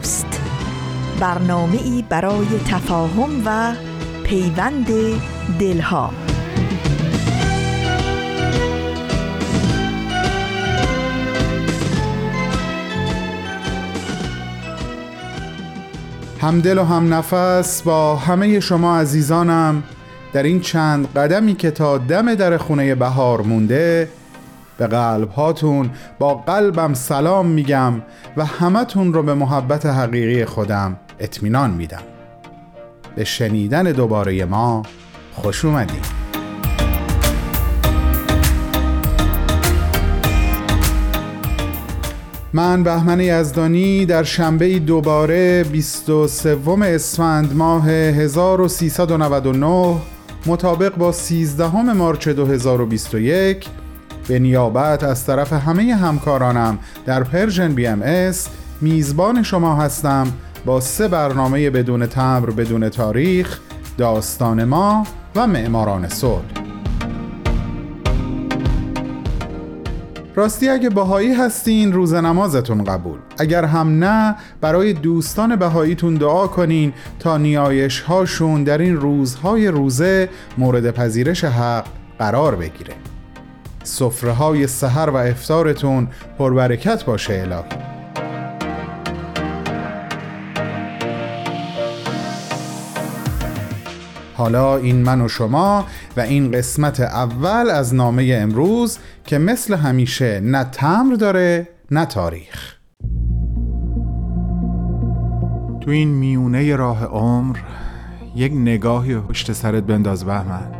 دوست. برنامه ای برای تفاهم و پیوند دلها. همدل و هم نفس با همه شما عزیزانم در این چند قدمی که تا دم در خونه بهار مونده به قلب هاتون با قلبم سلام میگم و همتون رو به محبت حقیقی خودم اطمینان میدم. به شنیدن دوباره ما خوش اومدید من بهمن یزدانی در شنبه دوباره 23 اسفند ماه 1399 مطابق با 13 مارچ 2021 به نیابت از طرف همه همکارانم در Persian BMS میزبان شما هستم با سه برنامه بدون تمر بدون تاریخ داستان ما و معماران صلح. راستی اگه بهایی هستین روز نمازتون قبول. اگر هم نه برای دوستان بهاییتون دعا کنین تا نیایش هاشون در این روزهای روزه مورد پذیرش حق قرار بگیره. سفره های سحر و افتارتون پربرکت باشه الهی حالا این من و شما و این قسمت اول از نامه امروز که مثل همیشه نه تمر داره نه تاریخ. تو این میونه راه عمر یک نگاهی پشت سرت بنداز بهمن.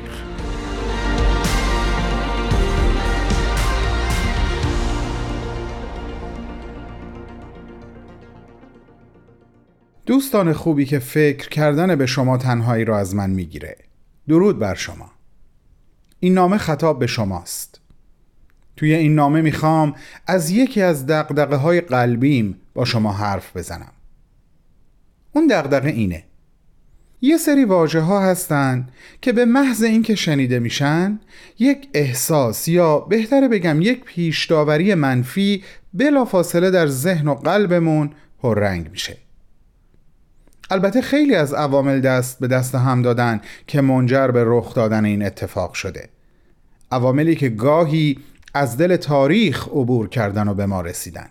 دوستان خوبی که فکر کردن به شما تنهایی را از من می‌گیره. درود بر شما. این نامه خطاب به شماست. توی این نامه می‌خوام از یکی از دقدقه های قلبیم با شما حرف بزنم. اون دقدقه اینه. یه سری واجه ها هستن که به محض اینکه شنیده میشن یک احساس یا بهتره بگم یک پیشداوری منفی بلافاصله در ذهن و قلبمون پررنگ میشه. البته خیلی از عوامل دست به دست هم دادن که منجر به رخ دادن این اتفاق شده. عواملی که گاهی از دل تاریخ عبور کردن و به ما رسیدن.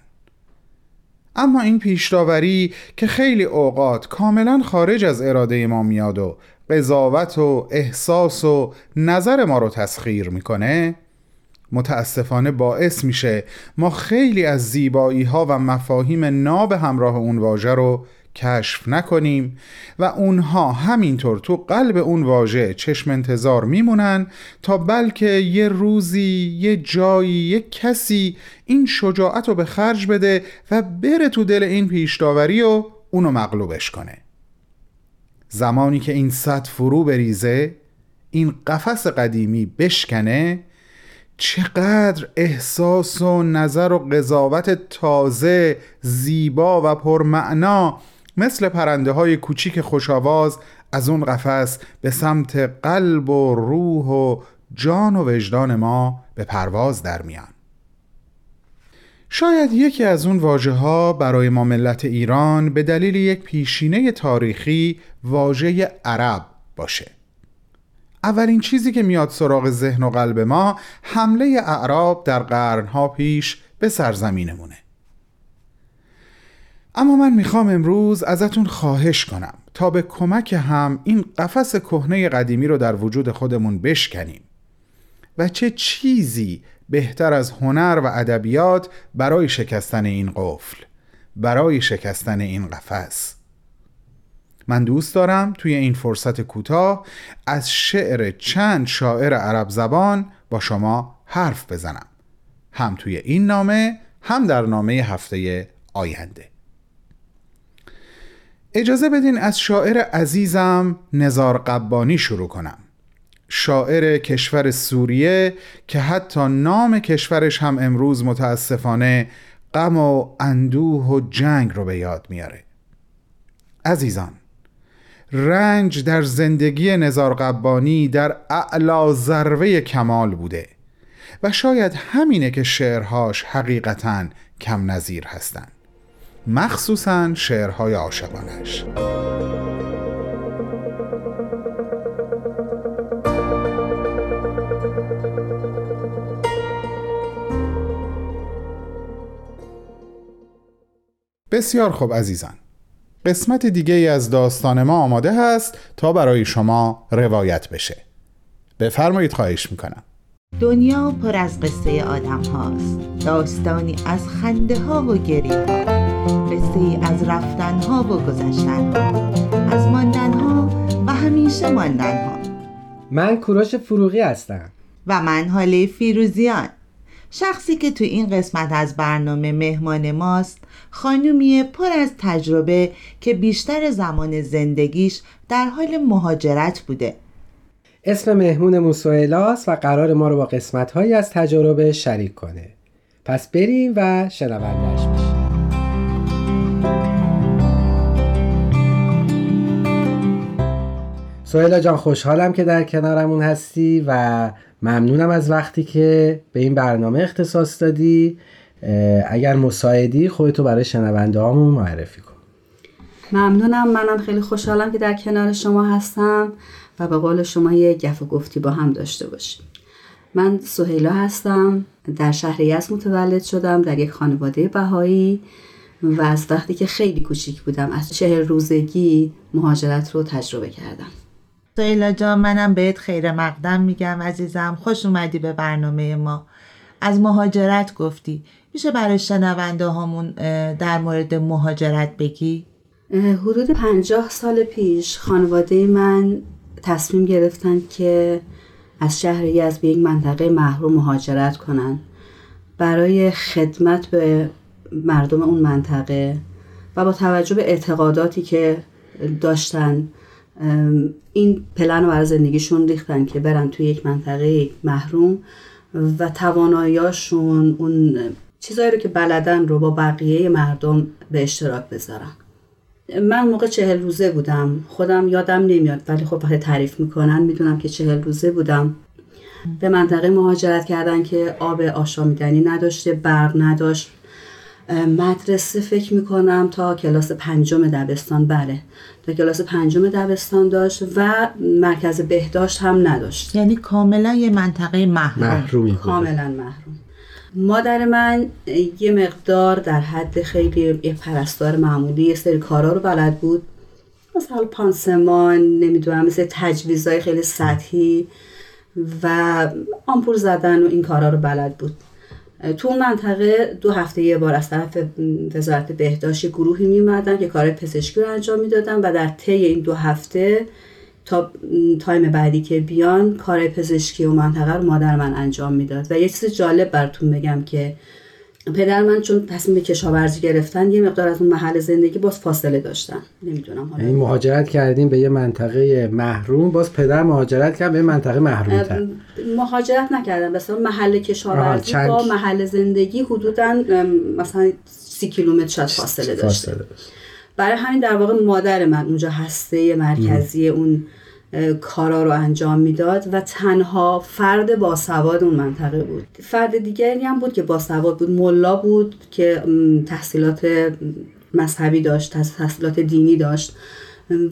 اما این پیشداوری که خیلی اوقات کاملا خارج از اراده ما میاد و قضاوت و احساس و نظر ما رو تسخیر می‌کنه متاسفانه باعث میشه ما خیلی از زیبایی ها و مفاهیم ناب همراه اون واژه رو کشف نکنیم و اونها همینطور تو قلب اون واژه چشم انتظار میمونن تا بلکه یه روزی یه جایی یه کسی این شجاعت رو به خرج بده و بره تو دل این پیشداوری و اونو مغلوبش کنه. زمانی که این سطح فرو بریزه این قفس قدیمی بشکنه چقدر احساس و نظر و قضاوت تازه زیبا و پرمعنا مثل پرنده های کوچیک خوشاواز از اون قفس به سمت قلب و روح و جان و وجدان ما به پرواز در میان. شاید یکی از اون واجه ها برای ما ملت ایران به دلیل یک پیشینه تاریخی واژه عرب باشه. اولین چیزی که میاد سراغ ذهن و قلب ما حمله اعراب در قرنها پیش به سرزمینمونه. اما من می‌خوام امروز ازتون خواهش کنم تا به کمک هم این قفس کهنه قدیمی رو در وجود خودمون بشکنیم و چه چیزی بهتر از هنر و ادبیات برای شکستن این قفل برای شکستن این قفس. من دوست دارم توی این فرصت کوتاه از شعر چند شاعر عرب زبان با شما حرف بزنم. هم توی این نامه هم در نامه هفته آینده. اجازه بدین از شاعر عزیزم نزار قبانی شروع کنم. شاعر کشور سوریه که حتی نام کشورش هم امروز متاسفانه غم و اندوه و جنگ رو به یاد میاره. عزیزان رنج در زندگی نزار قبانی در اعلا ذروه کمال بوده و شاید همینه که شعرهاش حقیقتا کم نظیر هستند. مخصوصا شعرهای عاشقانش. بسیار خوب عزیزان. قسمت دیگه ای از داستان ما آماده هست تا برای شما روایت بشه. بفرمایید خواهش می‌کنم. دنیا پر از قصه آدم هاست. داستانی از خنده ها و گریه ها قصه ای از رفتن ها و گذشتن ها از ماندن ها و همیشه ماندن ها من کوروش فروغی هستم. و من حاله فیروزیان. شخصی که تو این قسمت از برنامه مهمان ماست خانومیه پر از تجربه که بیشتر زمان زندگیش در حال مهاجرت بوده. اسم مهمون موسوئلاست و قرار ما رو با قسمت هایی از تجربه شریک کنه. پس بریم و شنوندهش بشیم سوهلا جان خوشحالم که در کنارمون هستی و ممنونم از وقتی که به این برنامه اختصاص دادی. اگر مساعدی خودتو برای شنونده هامون معرفی کن. ممنونم. منم خیلی خوشحالم که در کنار شما هستم و به قول شما یه گف و گفتی با هم داشته باشیم. من سهیلا هستم. در شهر یزد متولد شدم در یک خانواده بهایی و از وقتی که خیلی کوچیک بودم از چهل روزگی مهاجرت رو تجربه کردم. سهیلا جان منم بهت خیر مقدم میگم عزیزم. خوش اومدی به برنامه ما. از مهاجرت گفتی. میشه برای شنونده هامون در مورد مهاجرت بگی؟ حدود پنجاه سال پیش خانواده من تصمیم گرفتن که از شهر یزد به یک منطقه محروم مهاجرت کنن. برای خدمت به مردم اون منطقه و با توجه به اعتقاداتی که داشتن این پلن رو برای زندگیشون ریختن که برن توی یک منطقه محروم و تواناییاشون اون چیزایی رو که بلدن رو با بقیه مردم به اشتراک بذارن. من موقع چهل روزه بودم. خودم یادم نمیاد ولی خب وقتی تعریف می‌کنن می‌دونم که چهل روزه بودم. به منطقه مهاجرت کردن که آب آشامیدنی نداشته برق نداشت. مدرسه فکر می‌کنم تا کلاس پنجم دبستان بله. تا کلاس پنجم دبستان داشت و مرکز بهداشت هم نداشت. یعنی کاملا یه منطقه محروم. محرومی کاملا محروم. مادر من یه مقدار در حد خیلی یه پرستار معمولی یه سری کارا رو بلد بود. مثلا پانسمان نمی‌دونم مثل تجویزهای خیلی سطحی و آمپول زدن و این کارا رو بلد بود. تو منطقه دو هفته یه بار از طرف وزارت بهداشت گروهی میمدن که کار پزشکی رو انجام می‌دادن و در طی این دو هفته تا تایم بعدی که بیان کار پزشکی و منطقه رو مادر من انجام می‌داد. و یه چیز جالب براتون بگم که پدر من چون تصمیم به کشاورزی گرفتن یه مقدار از اون محل زندگی باز فاصله داشتن. نمی‌دونم حالا یعنی مهاجرت کردیم به یه منطقه محروم باز پدر مهاجرت کرد به یه منطقه محروم تر مهاجرت نکردم مثلا محل کشاورزی. چند- با محل زندگی حدودا مثلا سی کیلومتر شاید فاصله داشته. فاصله. برای همین در واقع مادر من اونجا هسته مرکزی اون کارا رو انجام می‌داد و تنها فرد باسواد اون منطقه بود. فرد دیگری هم بود که باسواد بود ملا بود که تحصیلات مذهبی داشت تحص- تحصیلات دینی داشت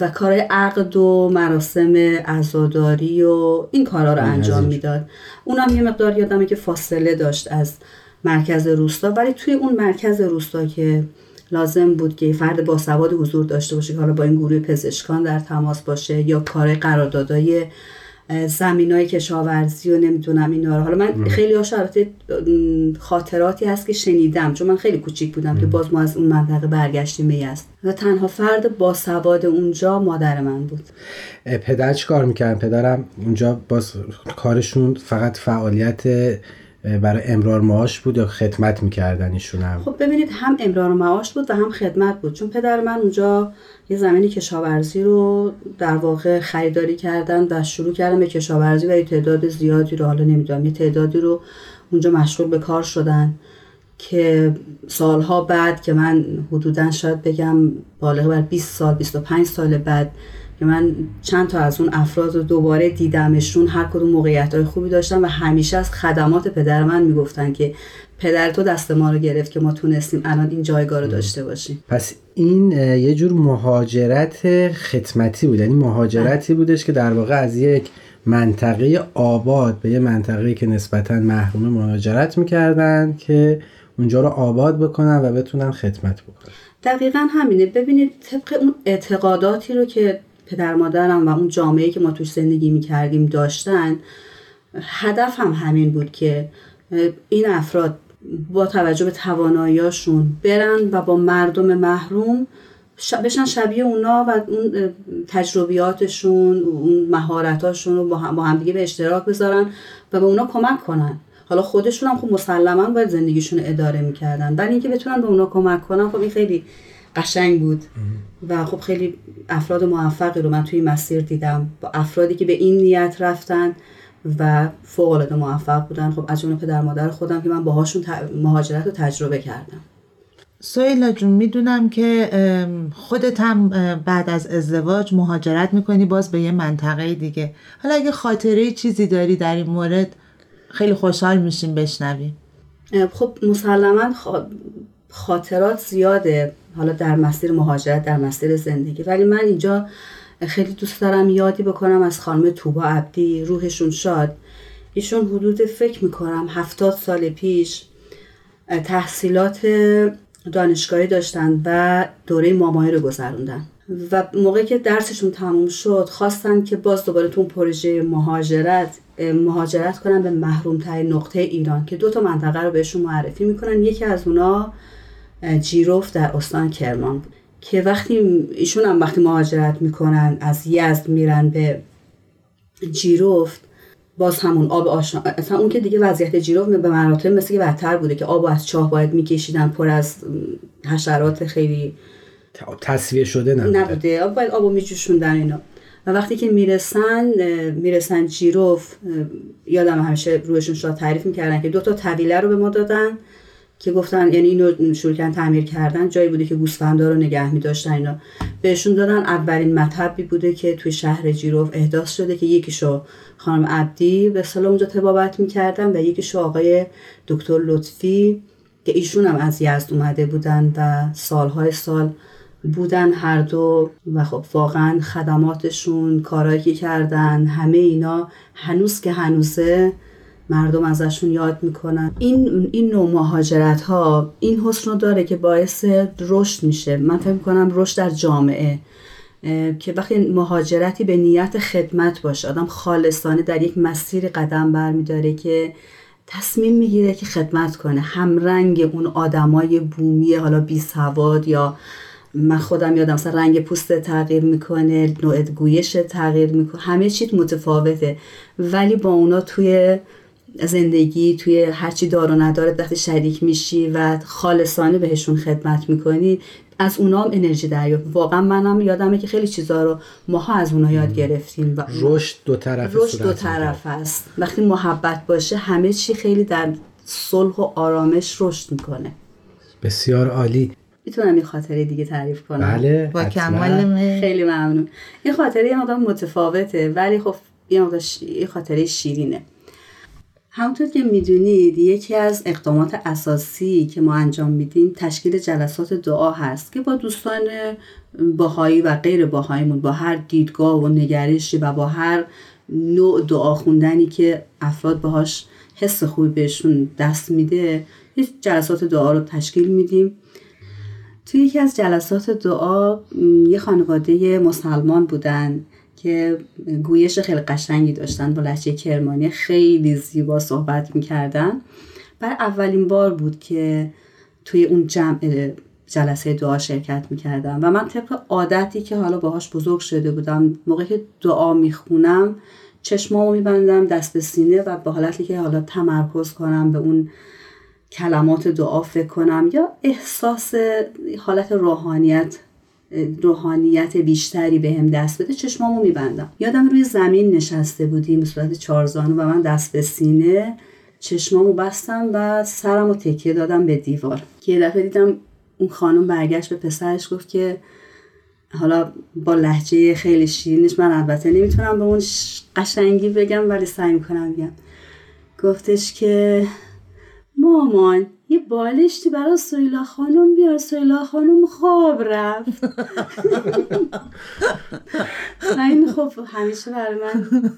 و کارهای عقد و مراسم عزاداری و این کارا رو انجام می‌داد. اونم یه مقدار یادمه که فاصله داشت از مرکز روستا ولی توی اون مرکز روستا که لازم بود که فرد باسواد حضور داشته باشه که حالا با این گروه پزشکان در تماس باشه یا کار قراردادای زمین کشاورزی و نمی‌دونم اینا رو. حالا من خیلی ها خاطراتی هست که شنیدم چون من خیلی کوچیک بودم که باز ما از اون منطقه برگشتیم است و تنها فرد با سواد اونجا مادر من بود. پدر چی کار می‌کردن پدرم اونجا باز کارشون فقط فعالیت برای امرار معاش بود یا خدمت می‌کردن ایشون هم خب ببینید هم امرار معاش بود و هم خدمت بود. چون پدر من اونجا یه زمینی کشاورزی رو در واقع خریداری کردن و شروع کردن به کشاورزی و یه تعداد زیادی رو حالا نمی‌دونم یه تعدادی رو اونجا مشغول به کار شدن که سالها بعد که من حدودا شاید بگم بالغ بر 20 سال 25 سال بعد که من چند تا از اون افراد رو دوباره دیدمشون هر کدوم موقعیت های خوبی داشتن و همیشه از خدمات پدر من می‌گفتن که پدر تو دست ما رو گرفت که ما تونستیم الان این جایگاه رو داشته باشیم. پس این یه جور مهاجرت خدمتی بود. یعنی مهاجرتی بودش که در واقع از یک منطقه آباد به یه منطقه که نسبتا محروم مهاجرت می‌کردن که اونجا رو آباد بکنن و بتونن خدمت بکنن. دقیقا همینه. ببینید طبق اون اعتقاداتی رو که پدر مادرم و اون جامعه که ما توش زندگی می‌کردیم داشتن هم همین بود که این افراد با توجه به تواناییاشون برن و با مردم محروم بشن شبیه اونا و اون تجربیاتشون اون مهارتاشون رو با هم دیگه به اشتراک بذارن و به اونا کمک کنن. حالا خودشون هم خب مسلما باید زندگیشون اداره می‌کردن. ولی اینکه بتونن به اونا کمک کنن خب این خیلی قشنگ بود. و خب خیلی افراد موفقی رو من توی مسیر دیدم. با افرادی که به این نیت رفتن و فوق العاده موفق بودن. خب از جمله پدر مادر خودم که من باهاشون مهاجرت رو تجربه کردم. سویلا جون می‌دونم که خودت هم بعد از ازدواج مهاجرت می‌کنی باز به یه منطقه دیگه. حالا اگه خاطره چیزی داری در این مورد خیلی خوشحال میشیم بشنویم. خب مسلما خاطرات زیاده. حالا در مسیر مهاجرت در مسیر زندگی. ولی من اینجا خیلی دوست دارم یادی بکنم از خانم توبا عبدی روحشون شاد. ایشون حدود فکر می‌کنم هفتاد سال پیش تحصیلات دانشگاهی داشتن و دوره مامایی رو گذروندن. و موقعی که درسشون تموم شد خواستن که باز دوباره تو پروژه مهاجرت مهاجرت کنن به محروم نقطه ایران که دو تا منطقه رو بهشون معرفی می‌کنن. یکی از اونا جیروف در استان کرمان بود. که وقتی ایشون هم وقتی مهاجرت می‌کنن از یزد میرن به جیروفت باز همون آب آشنا اصلا اون که دیگه وضعیت جیروف به مراتب مثل که بدتر بوده که آب از چاه باید میکشیدن پر از حشرات خیلی تصویه شده نبوده, نبوده. آب باید آبو میجوشوندن اینا. و وقتی که می‌رسن می‌رسن جیروف یادم همیشه روشون شاد تعریف می‌کردن که دو تا طویله رو به ما دادن. که گفتن یعنی اینو شروع کردن تعمیر کردن جایی بوده که گوسفندا رو نگه می داشتن اینا. بهشون دادن اولین مطبی بوده که توی شهر جیروف احداث شده که یکیشو خانم عبدی به سال اونجا تبابت می‌کردن و یکیشو آقای دکتر لطفی که ایشون هم از یزد اومده بودن و سالهای سال بودن هر دو و خب واقعا خدماتشون کارایی که کردن همه اینا هنوز که هنوزه مردم ازشون یاد می‌کنن. این این نوع مهاجرت ها این حسن رو داره که باعث رشد میشه. من فکر می‌کنم رشد در جامعه که وقتی مهاجرتی به نیت خدمت باشه آدم خالصانه در یک مسیر قدم برمیداره که تصمیم می‌گیره که خدمت کنه. همرنگ اون آدمای بومی حالا بی سواد یا من خودم یادم مثلا رنگ پوست تغییر می‌کنه نوع گویش تغییر می‌کنه همه چیز متفاوته. ولی با اونا توی زندگی توی هرچی دار و نداره وقتی شریک میشی و خالصانه بهشون خدمت می‌کنی از اونا هم انرژی دریافت. واقعا منم یادمه که خیلی چیزا رو ماها از اونا یاد گرفتیم و رشد دو طرف رشد دو طرف است. وقتی محبت باشه همه چی خیلی در صلح و آرامش رشد می‌کنه. بسیار عالی. می‌تونم این خاطره دیگه تعریف کنم؟ بله با کمال خیلی ممنون. این خاطره یه متفاوته ولی خب یه خاطره شیرینه. همونطور که می‌دونید یکی از اقدامات اساسی که ما انجام میدیم تشکیل جلسات دعا هست که با دوستان باهایی و غیر باهاییمون با هر دیدگاه و نگرشی و با هر نوع دعا خوندنی که افراد باهاش حس خوبی بهشون دست میده جلسات دعا رو تشکیل میدیم. توی یکی از جلسات دعا یه خانواده مسلمان بودن. که گویش خیلی قشنگی داشتن با لحجه کرمانی. خیلی زیبا صحبت می‌کردن. برای اولین بار بود که توی اون جمع جلسه دعا شرکت می‌کردم. و من طبق عادتی که حالا باهاش بزرگ شده بودم موقعی که دعا می‌خونم چشمامو میبندم دست به سینه و به حالتی که حالا تمرکز کنم به اون کلمات دعا فکر کنم یا احساس حالت روحانیت روحانیت بیشتری به هم دست بده چشمامو میبندم. یادم روی زمین نشسته بودیم به صورت چارزانو و من دست به سینه. چشمامو بستم و سرمو تکیه دادم به دیوار. که یه دفعه دیدم اون خانم برگشت به پسرش گفت که حالا با لحجه خیلی شیرینش من البته نمی‌تونم به اون قشنگی بگم ولی سعی می‌کنم بگم. گفتش که مامان یه بالشتی برای سویلا خانم بیار. سویلا خانم خواب رفت. و این خب همیشه برای من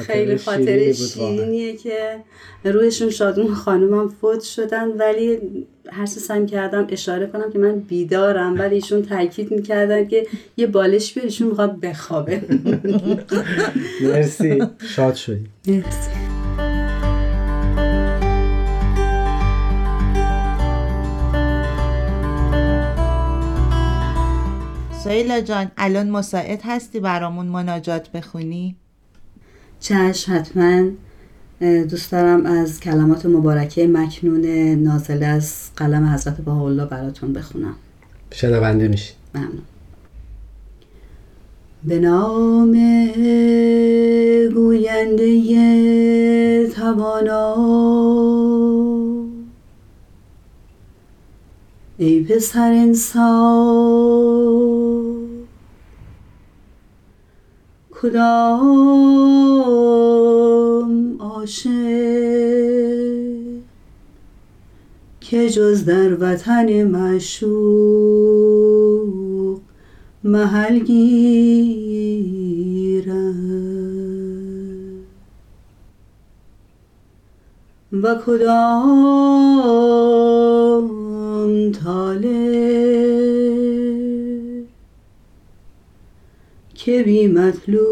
خیلی خاطر شیرینیه که رویشون شادون خانومم فوت شدن ولی هر سعی کردم اشاره کنم که من بیدارم ولی ایشون تاکید می‌کردن که یه بالش بیار ایشون می‌خواد بخوابه. مرسی. شاد شدی. مرسی. سایلا جان. الان مساعد هستی برامون مناجات بخونی؟ چشم حتما. دوست دارم از کلمات مبارکه مکنون نازل از قلم حضرت بهاءالله براتون بخونم. شنونده میشی. ممنون. به نام گوینده توانا. ای پسر انسان کدام عاشق که جز در وطن مشوق محل و کدام طالب که بی مطلوب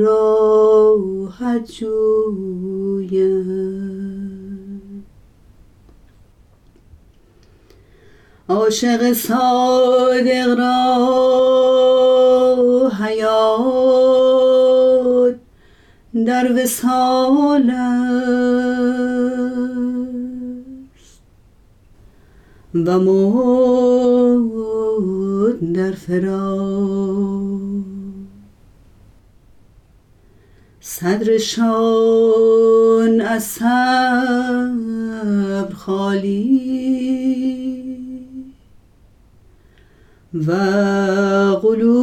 راحت جوید. عاشق صادق را حیات در وصال است. و موت در فراق صدرشان از صبر خالی و قلوبشان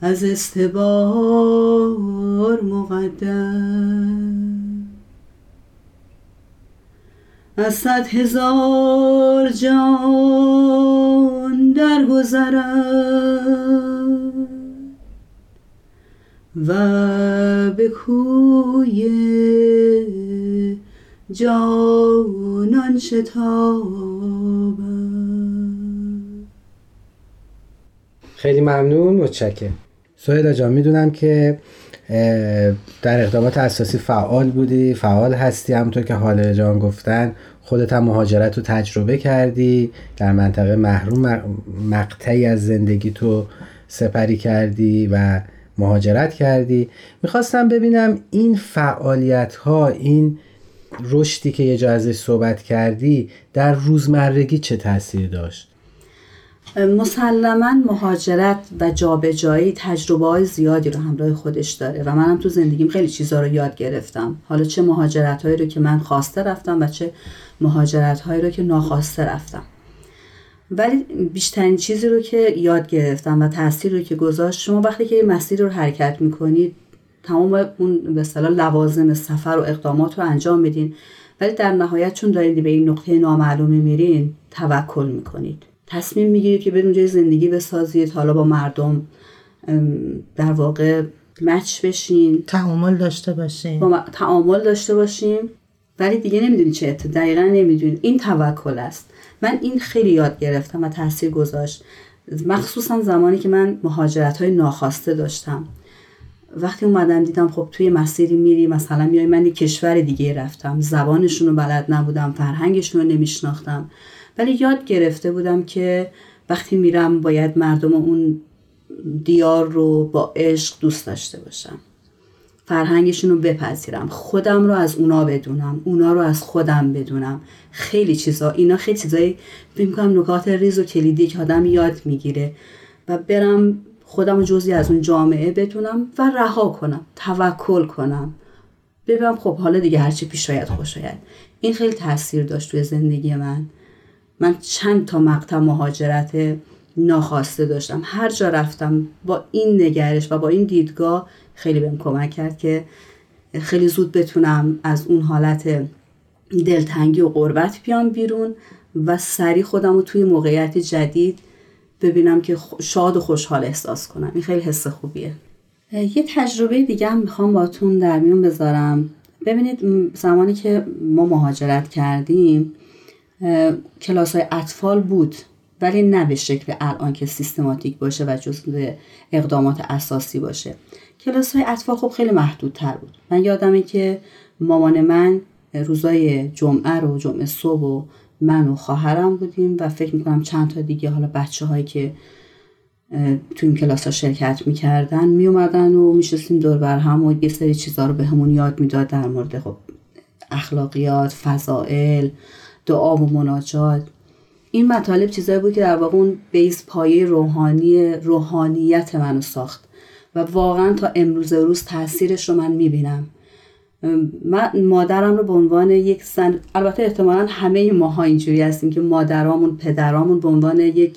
از استبار مقدم از صد هزار جان درگذرد و به کوی جانان شتابد. خیلی ممنون متشکرم. سهیلا جان می‌دونم که در اقدامات اساسی فعال بودی فعال هستی همونطور که حال جان گفتن. خودت هم مهاجرت رو تجربه کردی در منطقه محروم مق- مقطعی از زندگی تو سپری کردی و مهاجرت کردی. می‌خواستم ببینم این فعالیت ها این رشدی که یه جا ازش صحبت کردی در روزمرگی چه تاثیر داشت؟ مسلما مهاجرت و جابجایی تجربه های زیادی رو همراه خودش داره و منم تو زندگیم خیلی چیزها رو یاد گرفتم. حالا چه مهاجرت هایی رو که من خواسته رفتم و چه مهاجرت هایی رو که ناخواسته رفتم. ولی بیشترین چیزی رو که یاد گرفتم و تاثیر رو که گذاشت شما وقتی که مسیر رو حرکت می‌کنید تمام اون به اصطلاح لوازم سفر و اقدامات رو انجام میدین ولی در نهایت چون دارید به این نقطه نامعلومی میرین توکل می‌کنید. تصمیم می‌گیرید که برید اونجا زندگی بسازید حالا با مردم در واقع مچ بشین. تعامل داشته باشین. با تعامل داشته باشیم. ولی دیگه نمی‌دونی چه اتفاقی دقیقا نمی‌دونی. این توکل است. من این خیلی یاد گرفتم و تاثیر گذاشت. مخصوصا زمانی که من مهاجرت های ناخواسته داشتم. وقتی اومدم دیدم خب توی مسیری میری مثلا میای من کشور دیگه رفتم. زبانشون رو بلد نبودم فرهنگشون رو نمیشناختم. ولی یاد گرفته بودم که وقتی میرم باید مردم اون دیار رو با عشق دوست داشته باشم. فرهنگشون رو بپذیرم. خودم رو از اونا بدونم. اونا رو از خودم بدونم. خیلی چیزا. اینا خیلی چیزایی فکر کنم نکات ریز و کلیدی که آدم یاد می‌گیره. و برم خودم جزی از اون جامعه بدونم و رها کنم. توکل کنم. ببینم خب حالا دیگه هرچی پیش آید خوش آید. این خیلی تاثیر داشت توی زندگی من. من چند تا مقطع مهاجرت ناخواسته داشتم. هر جا رفتم با این نگرش و با این دیدگاه خیلی بهم کمک کرد که خیلی زود بتونم از اون حالت دلتنگی و قربت بیام بیرون و سریع خودم رو توی موقعیت جدید ببینم که شاد و خوشحال احساس کنم. این خیلی حس خوبیه. یه تجربه دیگه هم می‌خوام باتون در میون بذارم. ببینید زمانی که ما مهاجرت کردیم کلاس های اطفال بود ولی نه به شکل الان که سیستماتیک باشه و جزو اقدامات اساسی باشه. کلاس های اطفال خب خیلی محدودتر بود. من یادمه که مامان من روزای جمعه رو جمعه صبح و من و خواهرم بودیم و فکر می‌کنم چند تا دیگه حالا بچه هایی که تو این کلاس ها شرکت می‌کردن میومدن و میشستیم دور بر هم و یه سری چیزها رو به همون یاد می‌داد در مورد خب اخلاقیات فضائل دعا و مناجات. این مطالب چیزایی بود که در واقع اون بیس پایه روحانی روحانیت منو ساخت. و واقعا تا امروز روز تاثیرش رو من می‌بینم. من مادرم رو به عنوان یک زن البته احتمالا همه ماها اینجوری هستیم که مادرامون پدرامون به عنوان یک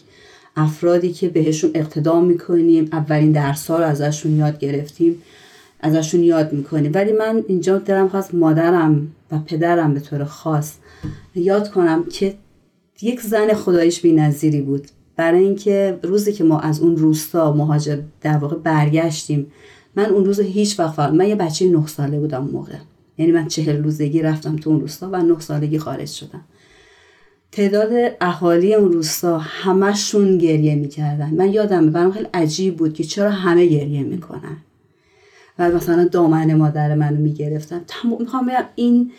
افرادی که بهشون اقتدام می‌کنیم اولین درس ها رو ازشون یاد گرفتیم ازشون یاد می‌کنیم. ولی من اینجا دلم خواست مادرم و پدرم به طور خاص یاد کنم که یک زن خدایش بی بود. برای اینکه روزی که ما از اون روستا مهاجر در واقع برگشتیم من اون روز هیچ وقت من یه بچه نه ساله بودم موقع. یعنی من چهل روزگی رفتم تو اون روستا و نه سالگی خارج شدم. تعداد اهالی اون روستا همشون گریه می‌کردن. من یادم برام خیلی عجیب بود که چرا همه گریه می‌کنن. و مثلا دامن مادر منو می‌گرفتن. می‌خوام بگم این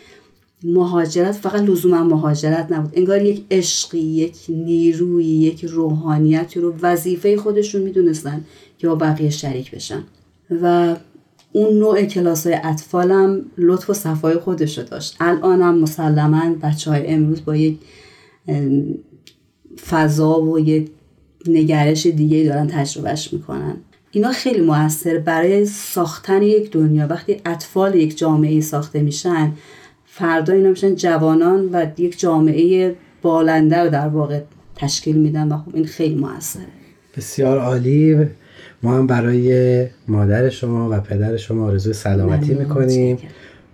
مهاجرت فقط لزوما مهاجرت نبود. انگار یک عشقی یک نیروی یک روحانیتی رو وظیفه خودشون می‌دونستن که با بقیه شریک بشن. و اون نوع کلاس های اطفالم لطف و صفای خودش رو داشت. الانم مسلما بچه های امروز با یک فضا و یک نگرش دیگه دارن تجربهش می‌کنن. اینا خیلی موثر. برای ساختن یک دنیا وقتی اطفال یک جامعه ساخته میشن فردا اینا میشن جوانان و یک جامعه بالنده رو در واقع تشکیل میدن و خب این خیلی موثره. بسیار عالی. ما هم برای مادر شما و پدر شما آرزوی سلامتی می‌کنیم.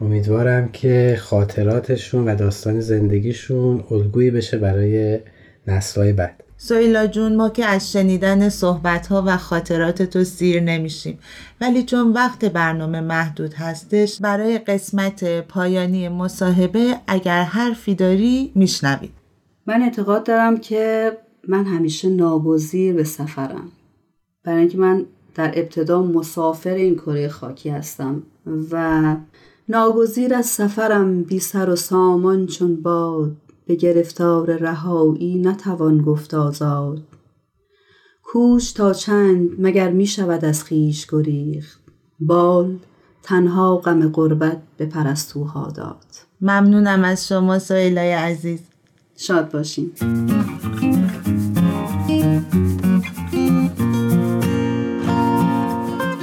امیدوارم که خاطراتشون و داستان زندگیشون الگویی بشه برای نسلهای بعد. سویلا جون ما که از شنیدن صحبت ها و خاطرات تو سیر نمیشیم. ولی چون وقت برنامه محدود هستش برای قسمت پایانی مصاحبه اگر حرفی داری میشنوید. من اعتقاد دارم که من همیشه ناگزیر به سفرم. برای اینکه من در ابتدا مسافر این کره خاکی هستم و ناگزیر از سفرم بی سر و سامان چون باد. به گرفتار رهایی نتوان گفت آزاد. کوش تا چند مگر می شود از خیش گریخت. بال تنها غم قربت به پرستوها داد. ممنونم از شما سایلای عزیز. شاد باشین.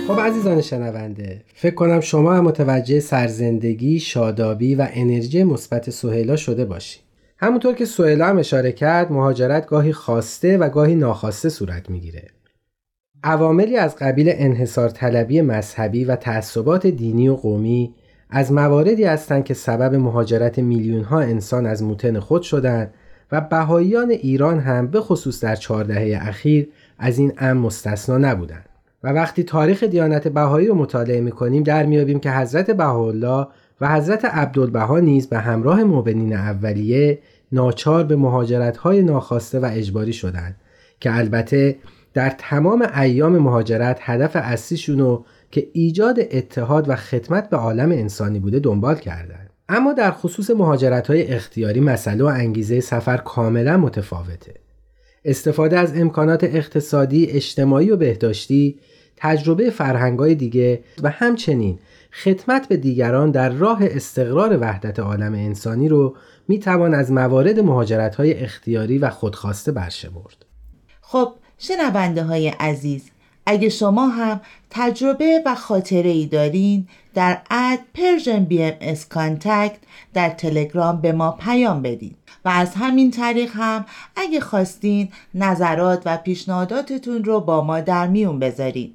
خب عزیزان شنونده فکر کنم شما هم متوجه سرزندگی شادابی و انرژی مثبت سهیلا شده باشید همونطور که سوئیلا هم اشاره کرد مهاجرت گاهی خواسته و گاهی ناخواسته صورت می‌گیره. عواملی از قبیل انحصار طلبی مذهبی و تعصبات دینی و قومی از مواردی هستند که سبب مهاجرت میلیون ها انسان از موتن خود شدند و بهاییان ایران هم به خصوص در چهار دهه اخیر از این امر مستثنا نبودند. و وقتی تاریخ دیانت بهایی رو مطالعه می‌کنیم در میابیم که حضرت بهاءالله و حضرت عبدالبها نیز به همراه مؤمنین اولیه ناچار به مهاجرت‌های ناخواسته و اجباری شدند که البته در تمام ایام مهاجرت هدف اصلیشون رو که ایجاد اتحاد و خدمت به عالم انسانی بوده دنبال کردند. اما در خصوص مهاجرت های اختیاری مسئله و انگیزه سفر کاملا متفاوته. استفاده از امکانات اقتصادی، اجتماعی و بهداشتی، تجربه فرهنگای دیگه و همچنین خدمت به دیگران در راه استقرار وحدت عالم انسانی رو می توان از موارد مهاجرت های اختیاری و خودخواسته برشمرد. خب شنونده های عزیز اگه شما هم تجربه و خاطره ای دارین در at Persian BMS Contact در تلگرام به ما پیام بدین و از همین طریق هم اگه خواستین نظرات و پیشنهاداتتون رو با ما در میون بذارین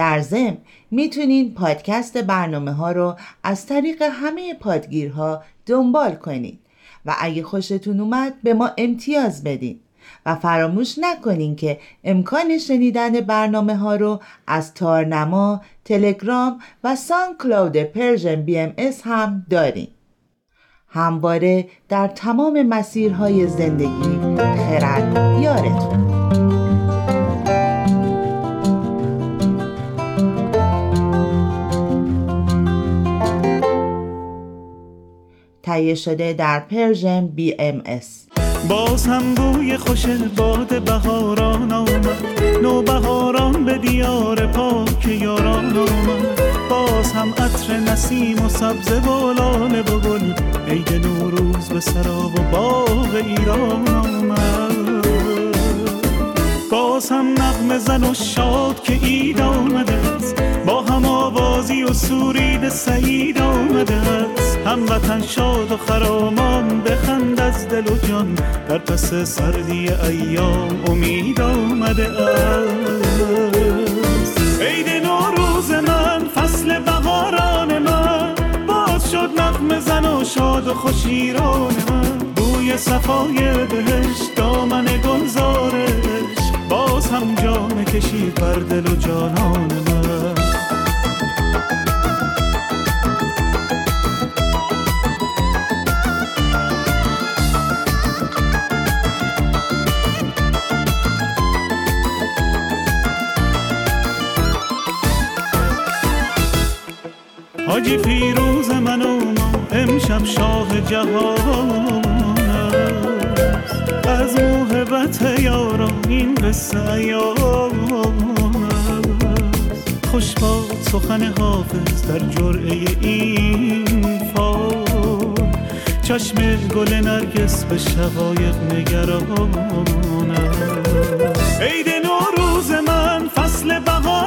در ضمن می‌تونین پادکست برنامه ها رو از طریق همه پادگیرها دنبال کنید و اگه خوشتون اومد به ما امتیاز بدین و فراموش نکنین که امکان شنیدن برنامه ها رو از تارنما، تلگرام و SoundCloud Persian BMS هم دارین. همواره در تمام مسیرهای زندگی خرد یارتون. تهیه شده در Persian BMS. باز هم بوی خوش باد بهاران آمد. نو بهاران به دیار پاک یاران آمد. باز هم عطر نسیم و سبز و لاله و گل عید نوروز به سراب و باغ ایران آمد. باز هم نغمه زن و شاد که اید آمده است. با هم آوازی و سورید سعید آمده است. هموطن شاد و خرامان بخند از دل و جان. در پس سردی ایام امید آمده است. عید نوروز من فصل بهاران من. باز شد نغمه زن و شاد و خوشیران من. بوی صفای بهشت دامن گلزارش. باز هم جام کشید بر دل و جانان من. حاجی فیروز من و امشب شاه جهان است. از موهبت یاران این قصه خوش باد سخن حافظ در جرعه این فال چشم گل نرگس به شقایق نگران است. عید نوروز من فصل بهاران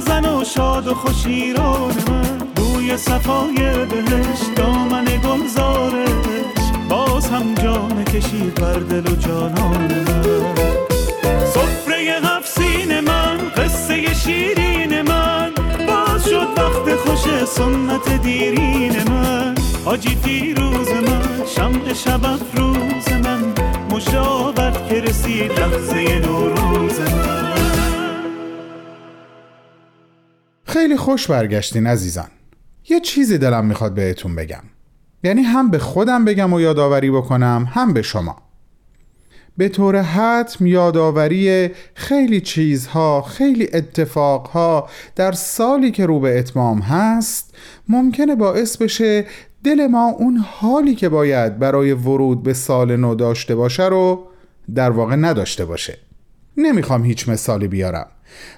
زن و شاد و خوشیران من. بوی صفای بهشت دامن گلزارش. باز هم جام کشید بر دل و جانان من. سفره هفسین من قصه شیرین من. باز شد وقت خوش سنت دیرین من. حاجی فیروز من شمع شب افروز من. مشابت که رسید لحظه نوروز من. خیلی خوش برگشتین عزیزان. یه چیزی دلم می‌خواد بهتون بگم. یعنی هم به خودم بگم و یادآوری بکنم هم به شما. به طور حتم یادآوری خیلی چیزها خیلی اتفاقها در سالی که رو به اتمام هست ممکنه باعث بشه دل ما اون حالی که باید برای ورود به سال نو داشته باشه رو در واقع نداشته باشه. نمی‌خوام هیچ مثالی بیارم.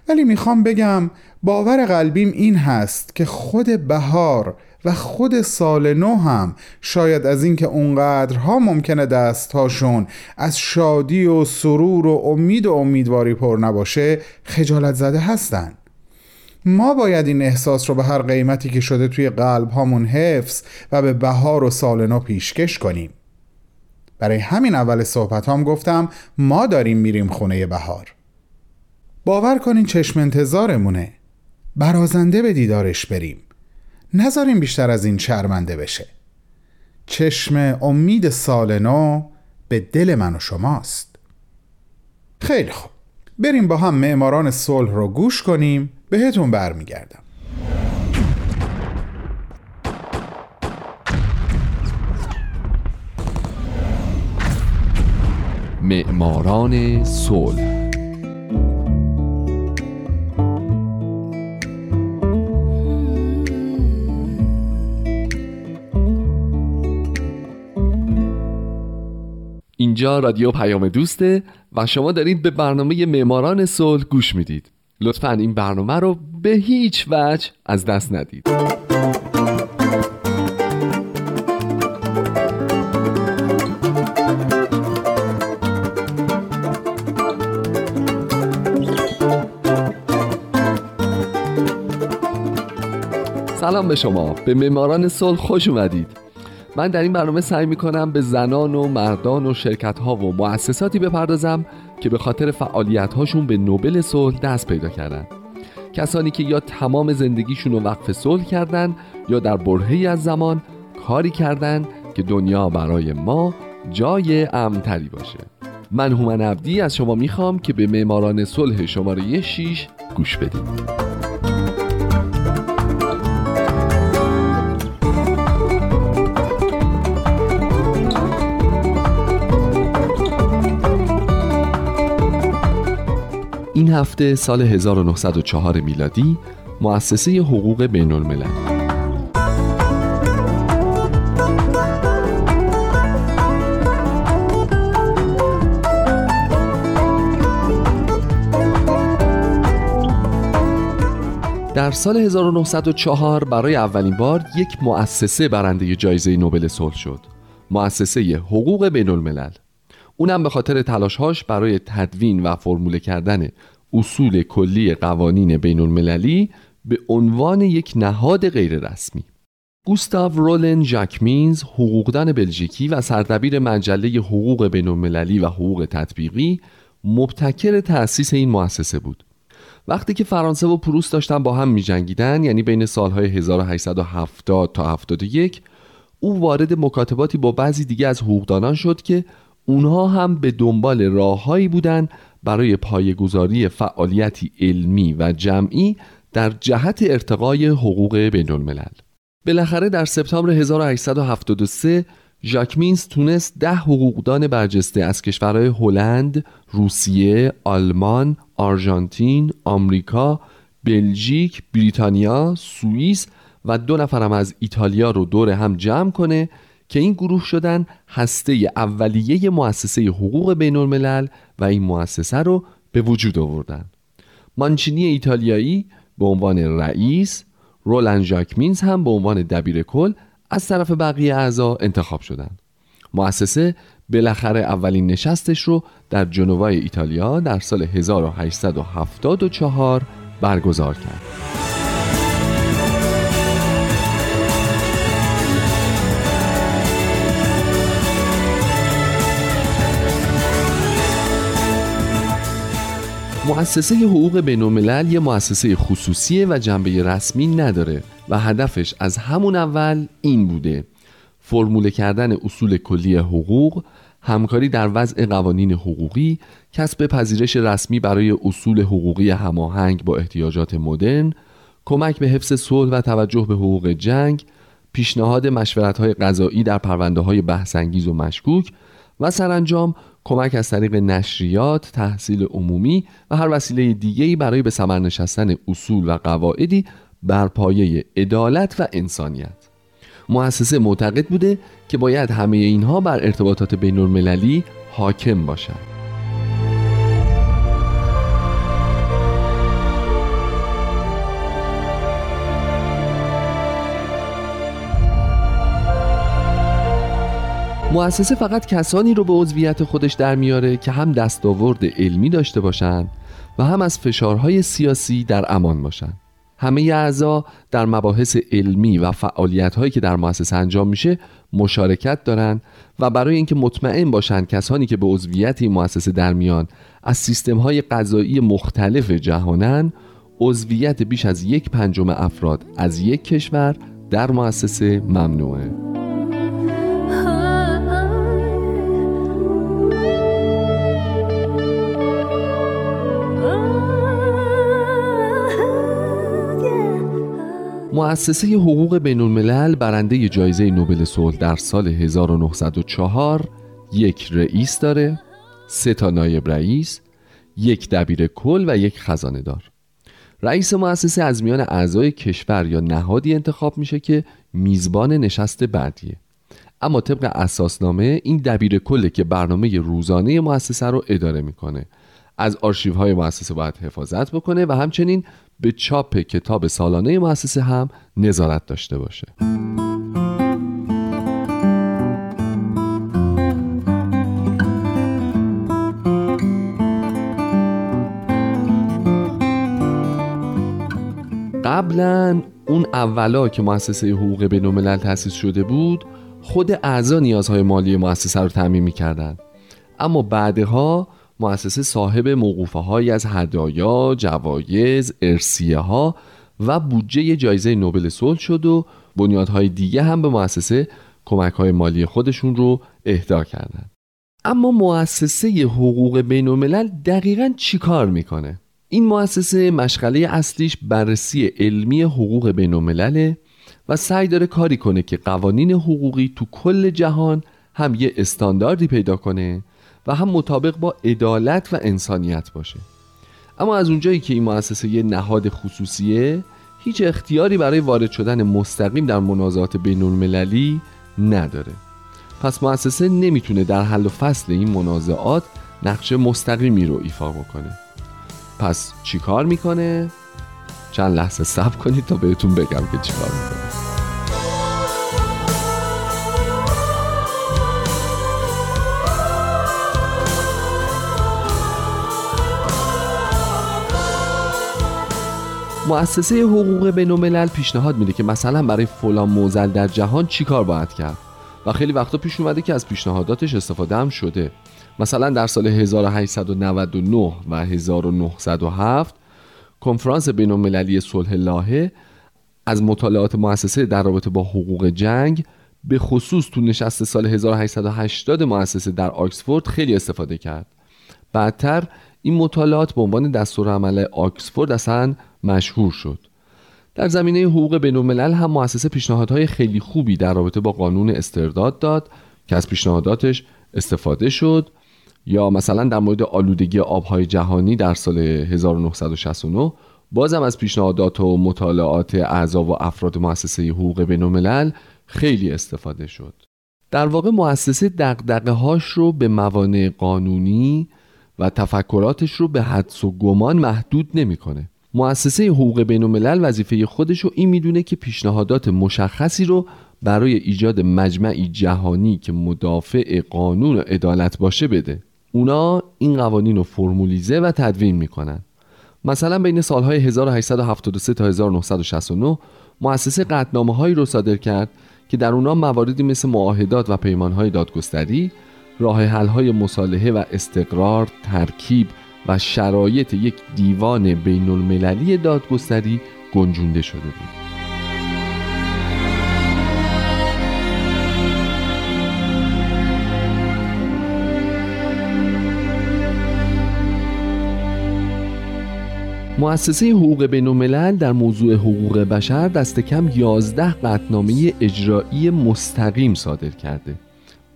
ولی می‌خوام بگم باور قلبیم این هست که خود بهار و خود سال نو هم شاید از اینکه اونقدرها ممکنه دستهاشون از شادی و سرور و امید و امیدواری پر نباشه خجالت زده هستن. ما باید این احساس رو به هر قیمتی که شده توی قلب هامون حفظ و به بهار و سال نو پیشکش کنیم. برای همین اول صحبت هم گفتم ما داریم میریم خونه بهار. باور کنین چشم انتظارمونه. برازنده به دیدارش بریم. نذاریم بیشتر از این شرمنده بشه. چشم امید سال نو به دل من و شماست. خیلی خوب. بریم با هم معماران صلح رو گوش کنیم. بهتون برمیگردم. معماران صلح رادیو پیام دوسته و شما دارید به برنامه معماران صلح گوش می‌دید. لطفا این برنامه رو به هیچ وجه از دست ندید. سلام به شما. به معماران صلح خوش اومدید. من در این برنامه سعی می‌کنم به زنان و مردان و شرکت ها و مؤسساتی بپردازم که به خاطر فعالیت هاشون به نوبل صلح دست پیدا کردن. کسانی که یا تمام زندگیشون رو وقف صلح کردن یا در برهی از زمان کاری کردن که دنیا برای ما جای امتری باشه. من هومن عبدی از شما می‌خوام که به معماران صلح شماره 6 گوش بدید. هفته سال 1904 میلادی مؤسسه حقوق بین الملل در سال 1904 برای اولین بار یک مؤسسه برنده جایزه نوبل صلح شد. مؤسسه حقوق بین الملل اونم به خاطر تلاشهاش برای تدوین و فرموله کردن اصول کلی قوانین بین المللی به عنوان یک نهاد غیررسمی. گوستاو رولن ژاکمینز حقوقدان بلژیکی و سردبیر مجله حقوق بین المللی و حقوق تطبیقی مبتکر تأسیس این مؤسسه بود. وقتی که فرانسه و پروس داشتن با هم می جنگیدن یعنی بین سالهای 1870 تا 71 او وارد مکاتباتی با بعضی دیگه از حقوقدانان شد که اونها هم به دنبال راههایی بودند برای پایگذاری فعالیتی علمی و جمعی در جهت ارتقای حقوق بین الملل بالاخره در سپتامبر 1873 ژاکمینز تونست ده حقوقدان برجسته از کشورهای هلند، روسیه، آلمان، آرژانتین، آمریکا، بلژیک، بریتانیا، سوئیس و دو نفرم از ایتالیا رو دور هم جمع کنه که این گروه شدن هسته اولیه مؤسسه حقوق بین الملل و این مؤسسه رو به وجود آوردن مانچینی ایتالیایی به عنوان رئیس رولان ژاکمینز هم به عنوان دبیر کل از طرف بقیه اعضا انتخاب شدند. مؤسسه بالاخره اولین نشستش رو در جنوای ایتالیا در سال 1874 برگزار کرد. مؤسسه حقوق بین الملل یه مؤسسه خصوصیه و جنبه رسمی نداره و هدفش از همون اول این بوده. فرموله کردن اصول کلی حقوق همکاری در وضع قوانین حقوقی کسب پذیرش رسمی برای اصول حقوقی هماهنگ با احتیاجات مدرن کمک به حفظ صلح و توجه به حقوق جنگ پیشنهاد مشورت های قضایی در پرونده های بحثانگیز و مشکوک و سرانجام کمک از طریق نشریات، تحصیل عمومی و هر وسیله دیگه‌ای برای به ثمر نشستن اصول و قواعدی بر پایه عدالت و انسانیت. مؤسسه معتقد بوده که باید همه اینها بر ارتباطات بین المللی حاکم باشند. مؤسسه فقط کسانی رو به عضویت خودش در میاره که هم دستاورد علمی داشته باشند و هم از فشارهای سیاسی در امان باشند. همه اعضا در مباحث علمی و فعالیت هایی که در مؤسسه انجام میشه مشارکت دارند و برای اینکه مطمئن باشند کسانی که به عضویت این مؤسسه در میان از سیستم های قضایی مختلف جهانن عضویت بیش از یک پنجم افراد از یک کشور در مؤسسه ممنوعه مؤسسه حقوق بین الملل برنده جایزه نوبل صلح در سال 1904 یک رئیس داره سه تا نایب رئیس یک دبیر کل و یک خزانه دار رئیس مؤسسه از میان اعضای کشور یا نهادی انتخاب میشه که میزبان نشست بعدیه. اما طبق اساسنامه این دبیر کله که برنامه روزانه مؤسسه رو اداره می‌کنه از آرشیو های مؤسسه باید حفاظت بکنه و همچنین به چاپ کتاب سالانه مؤسسه هم نظارت داشته باشه. قبلا اون اولا که مؤسسه حقوق بین تأسیس شده بود خود اعضا نیازهای مالی مؤسسه رو تعمین می‌کردند اما بعدها مؤسسه صاحب موقوفه های از هدایا، جوایز، ارسیه ها و بودجه جایزه نوبل صلح شد و بنیادهای دیگه هم به مؤسسه کمک های مالی خودشون رو اهدا کردند. اما مؤسسه حقوق بین الملل دقیقا چی کار می‌کنه؟ این مؤسسه مشغله اصلیش بررسی علمی حقوق بین الملل و سعی داره کاری کنه که قوانین حقوقی تو کل جهان هم یه استانداردی پیدا کنه و هم مطابق با عدالت و انسانیت باشه. اما از اونجایی که این مؤسسه یه نهاد خصوصیه هیچ اختیاری برای وارد شدن مستقیم در منازعات بین المللی نداره. پس مؤسسه نمی‌تونه در حل و فصل این منازعات نقش مستقیمی رو ایفا بکنه. پس چیکار می‌کنه؟ چند لحظه صبر کنید تا بهتون بگم که چیکار می‌کنه. مؤسسه حقوق بین پیشنهاد میده که مثلا برای فلان موزل در جهان چیکار باید کرد. و خیلی وقتا پیش اومده که از پیشنهاداتش استفاده هم شده. مثلا در سال 1899 و 1907 کنفرانس بین المللی صلح لاهه از مطالعات مؤسسه در رابطه با حقوق جنگ به خصوص تو نشست سال 1880 مؤسسه در آکسفورد خیلی استفاده کرد. بعدتر این مطالعات به عنوان دستورالعمل آکسفورد اصلا مشهور شد. در زمینه حقوق بین الملل هم مؤسسه پیشنهادهای خیلی خوبی در رابطه با قانون استرداد داد که از پیشنهاداتش استفاده شد. یا مثلا در مورد آلودگی آبهای جهانی در سال 1969 بازم از پیشنهادات و مطالعات اعضا و افراد مؤسسه حقوق بین الملل خیلی استفاده شد. در واقع مؤسسه دقدقه هاش رو به موانع قانونی و تفکراتش رو به حدس و گمان محدود نمی‌کنه. مؤسسه حقوق بین الملل وظیفه خودش رو این می‌دونه که پیشنهادات مشخصی رو برای ایجاد مجمعی جهانی که مدافع قانون و عدالت باشه بده. اونا این قوانین رو فرمولیزه و تدوین می‌کنن. مثلا بین سالهای 1873 تا 1969 مؤسسه قطنامه هایی رو صادر کرد که در اونا مواردی مثل معاهدات و پیمانهای دادگستری راه های مصالحه و استقرار ترکیب و شرایط یک دیوان بین المللی دادگستری گنجونده شده بود. مؤسسه حقوق بین الملل در موضوع حقوق بشر دست کم 11 قطنامه اجرایی مستقیم صادر کرده.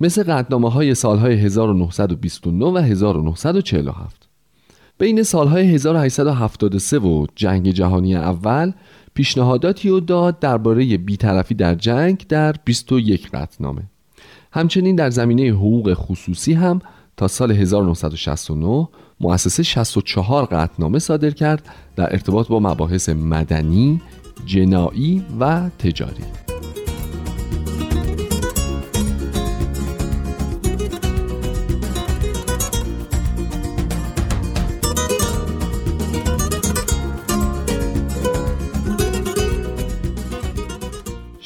مثل قطنامه های سالهای 1929 و 1947 بین سالهای 1873 و جنگ جهانی اول پیشنهاداتی رو داد درباره بیطرفی در جنگ در 21 قطنامه همچنین در زمینه حقوق خصوصی هم تا سال 1969 مؤسسه 64 قطنامه صادر کرد در ارتباط با مباحث مدنی، جنایی و تجاری.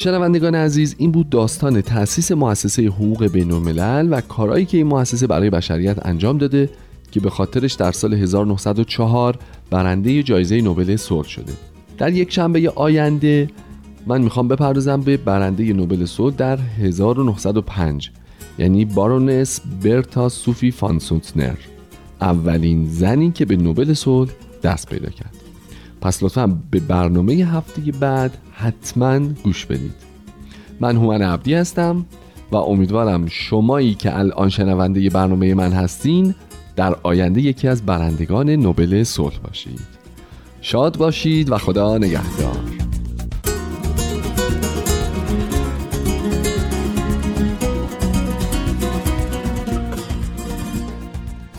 شنوندگان عزیز این بود داستان تأسیس مؤسسه حقوق بین الملل و کارهایی که این مؤسسه برای بشریت انجام داده که به خاطرش در سال 1904 برنده جایزه نوبل صلح شده. در یک شنبه آینده من می‌خوام بپردازم به برنده نوبل صلح در 1905 یعنی بارونس برتا سوفی فانسونتنر اولین زنی که به نوبل صلح دست پیدا کرد. پس لطفا به برنامه هفته بعد حتما گوش بدید. من هومن عبدی هستم و امیدوارم شمایی که الان شنونده برنامه من هستین در آینده یکی از برندگان نوبل صلح باشید. شاد باشید و خدا نگهدار.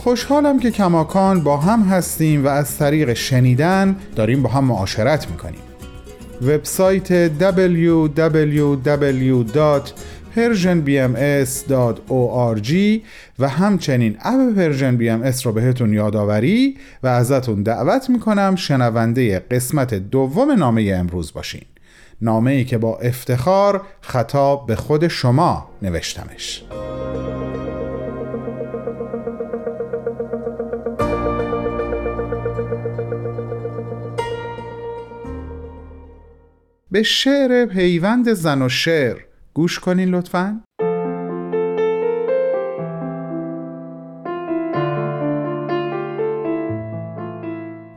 خوشحالم که کماکان با هم هستیم و از طریق شنیدن داریم با هم معاشرت می‌کنیم. وبسایت www.persianbms.org و همچنین اپ Persian BMS رو بهتون یادآوری و ازتون دعوت می‌کنم شنونده قسمت دوم نامه امروز باشین. نامه ای که با افتخار خطاب به خود شما نوشتمش. به شعر پیوند زن و شعر. گوش کنین لطفا.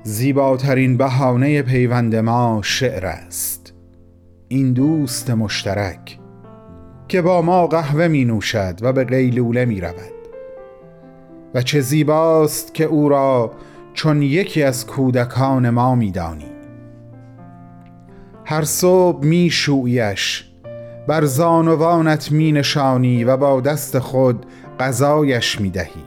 زیباترین بهانه پیوند ما شعر است. این دوست مشترک که با ما قهوه می نوشد و به قیلوله می رود. و چه زیباست که او را چون یکی از کودکان ما می دانی. هر صبح می شویش بر زانوانت می نشانی و با دست خود غذایش می دهی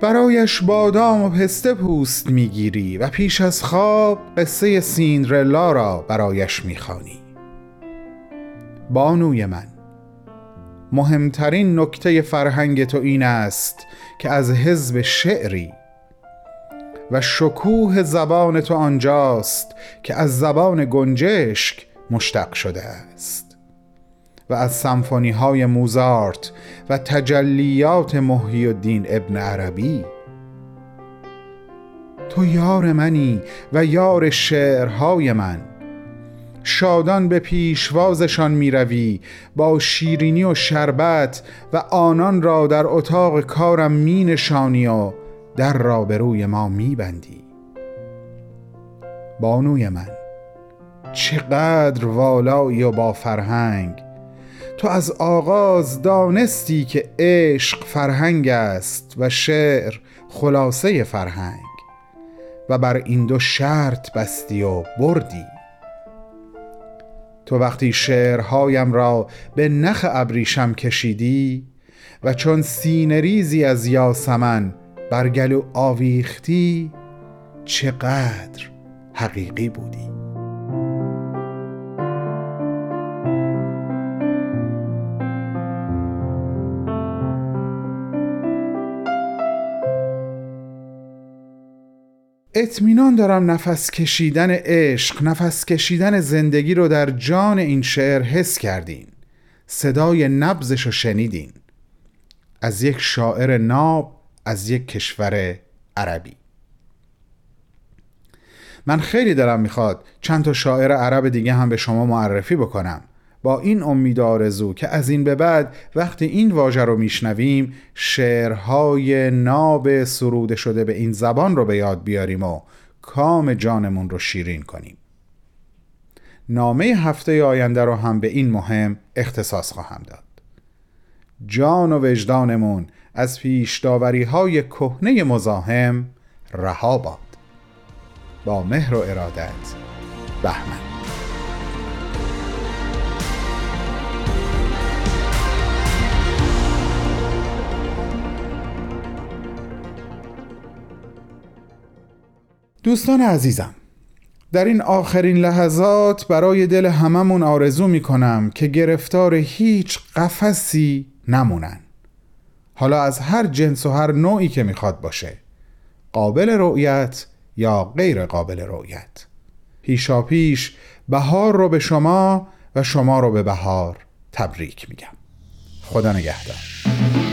برایش بادام و پسته پوست می گیری و پیش از خواب قصه سیندرلا را برایش می خانی. بانوی من مهمترین نکته فرهنگ تو این است که از حزب شعری و شکوه زبان تو آنجاست که از زبان گنجشک مشتق شده است. و از سمفونی های موزارت و تجلیات محی الدین ابن عربی. تو یار منی و یار شعرهای من. شادان به پیشوازشان می روی با شیرینی و شربت و آنان را در اتاق کارم می نشانی و در را به روی ما می بندی بانوی من چقدر والایی و با فرهنگ! تو از آغاز دانستی که عشق فرهنگ است و شعر خلاصه فرهنگ و بر این دو شرط بستی و بردی. تو وقتی شعرهایم را به نخ ابریشم کشیدی و چون سینریزی از یاسمن بر گلو آویختی چقدر حقیقی بودی. اطمینان دارم نفس کشیدن عشق نفس کشیدن زندگی رو در جان این شعر حس کردین. صدای نبزش رو شنیدین. از یک شاعر ناب از یک کشور عربی. من خیلی دلم می‌خواد چند تا شاعر عرب دیگه هم به شما معرفی بکنم. با این امید آرزو که از این به بعد وقتی این واژه رو میشنویم شعرهای ناب سروده شده به این زبان رو به یاد بیاریم و کام جانمون رو شیرین کنیم. نامه هفته آینده رو هم به این مهم اختصاص خواهم داد. جان و وجدانمون از پیش داوری های کهنه مزاحم رها باد. با مهر و ارادت بهمن. دوستان عزیزم در این آخرین لحظات برای دل هممون آرزو می کنم که گرفتار هیچ قفسی نمونن. حالا از هر جنس و هر نوعی که می‌خواد باشه. قابل رؤیت یا غیر قابل رؤیت. پیشا پیش بهار رو به شما و شما رو به بهار تبریک میگم. خدا نگهدار.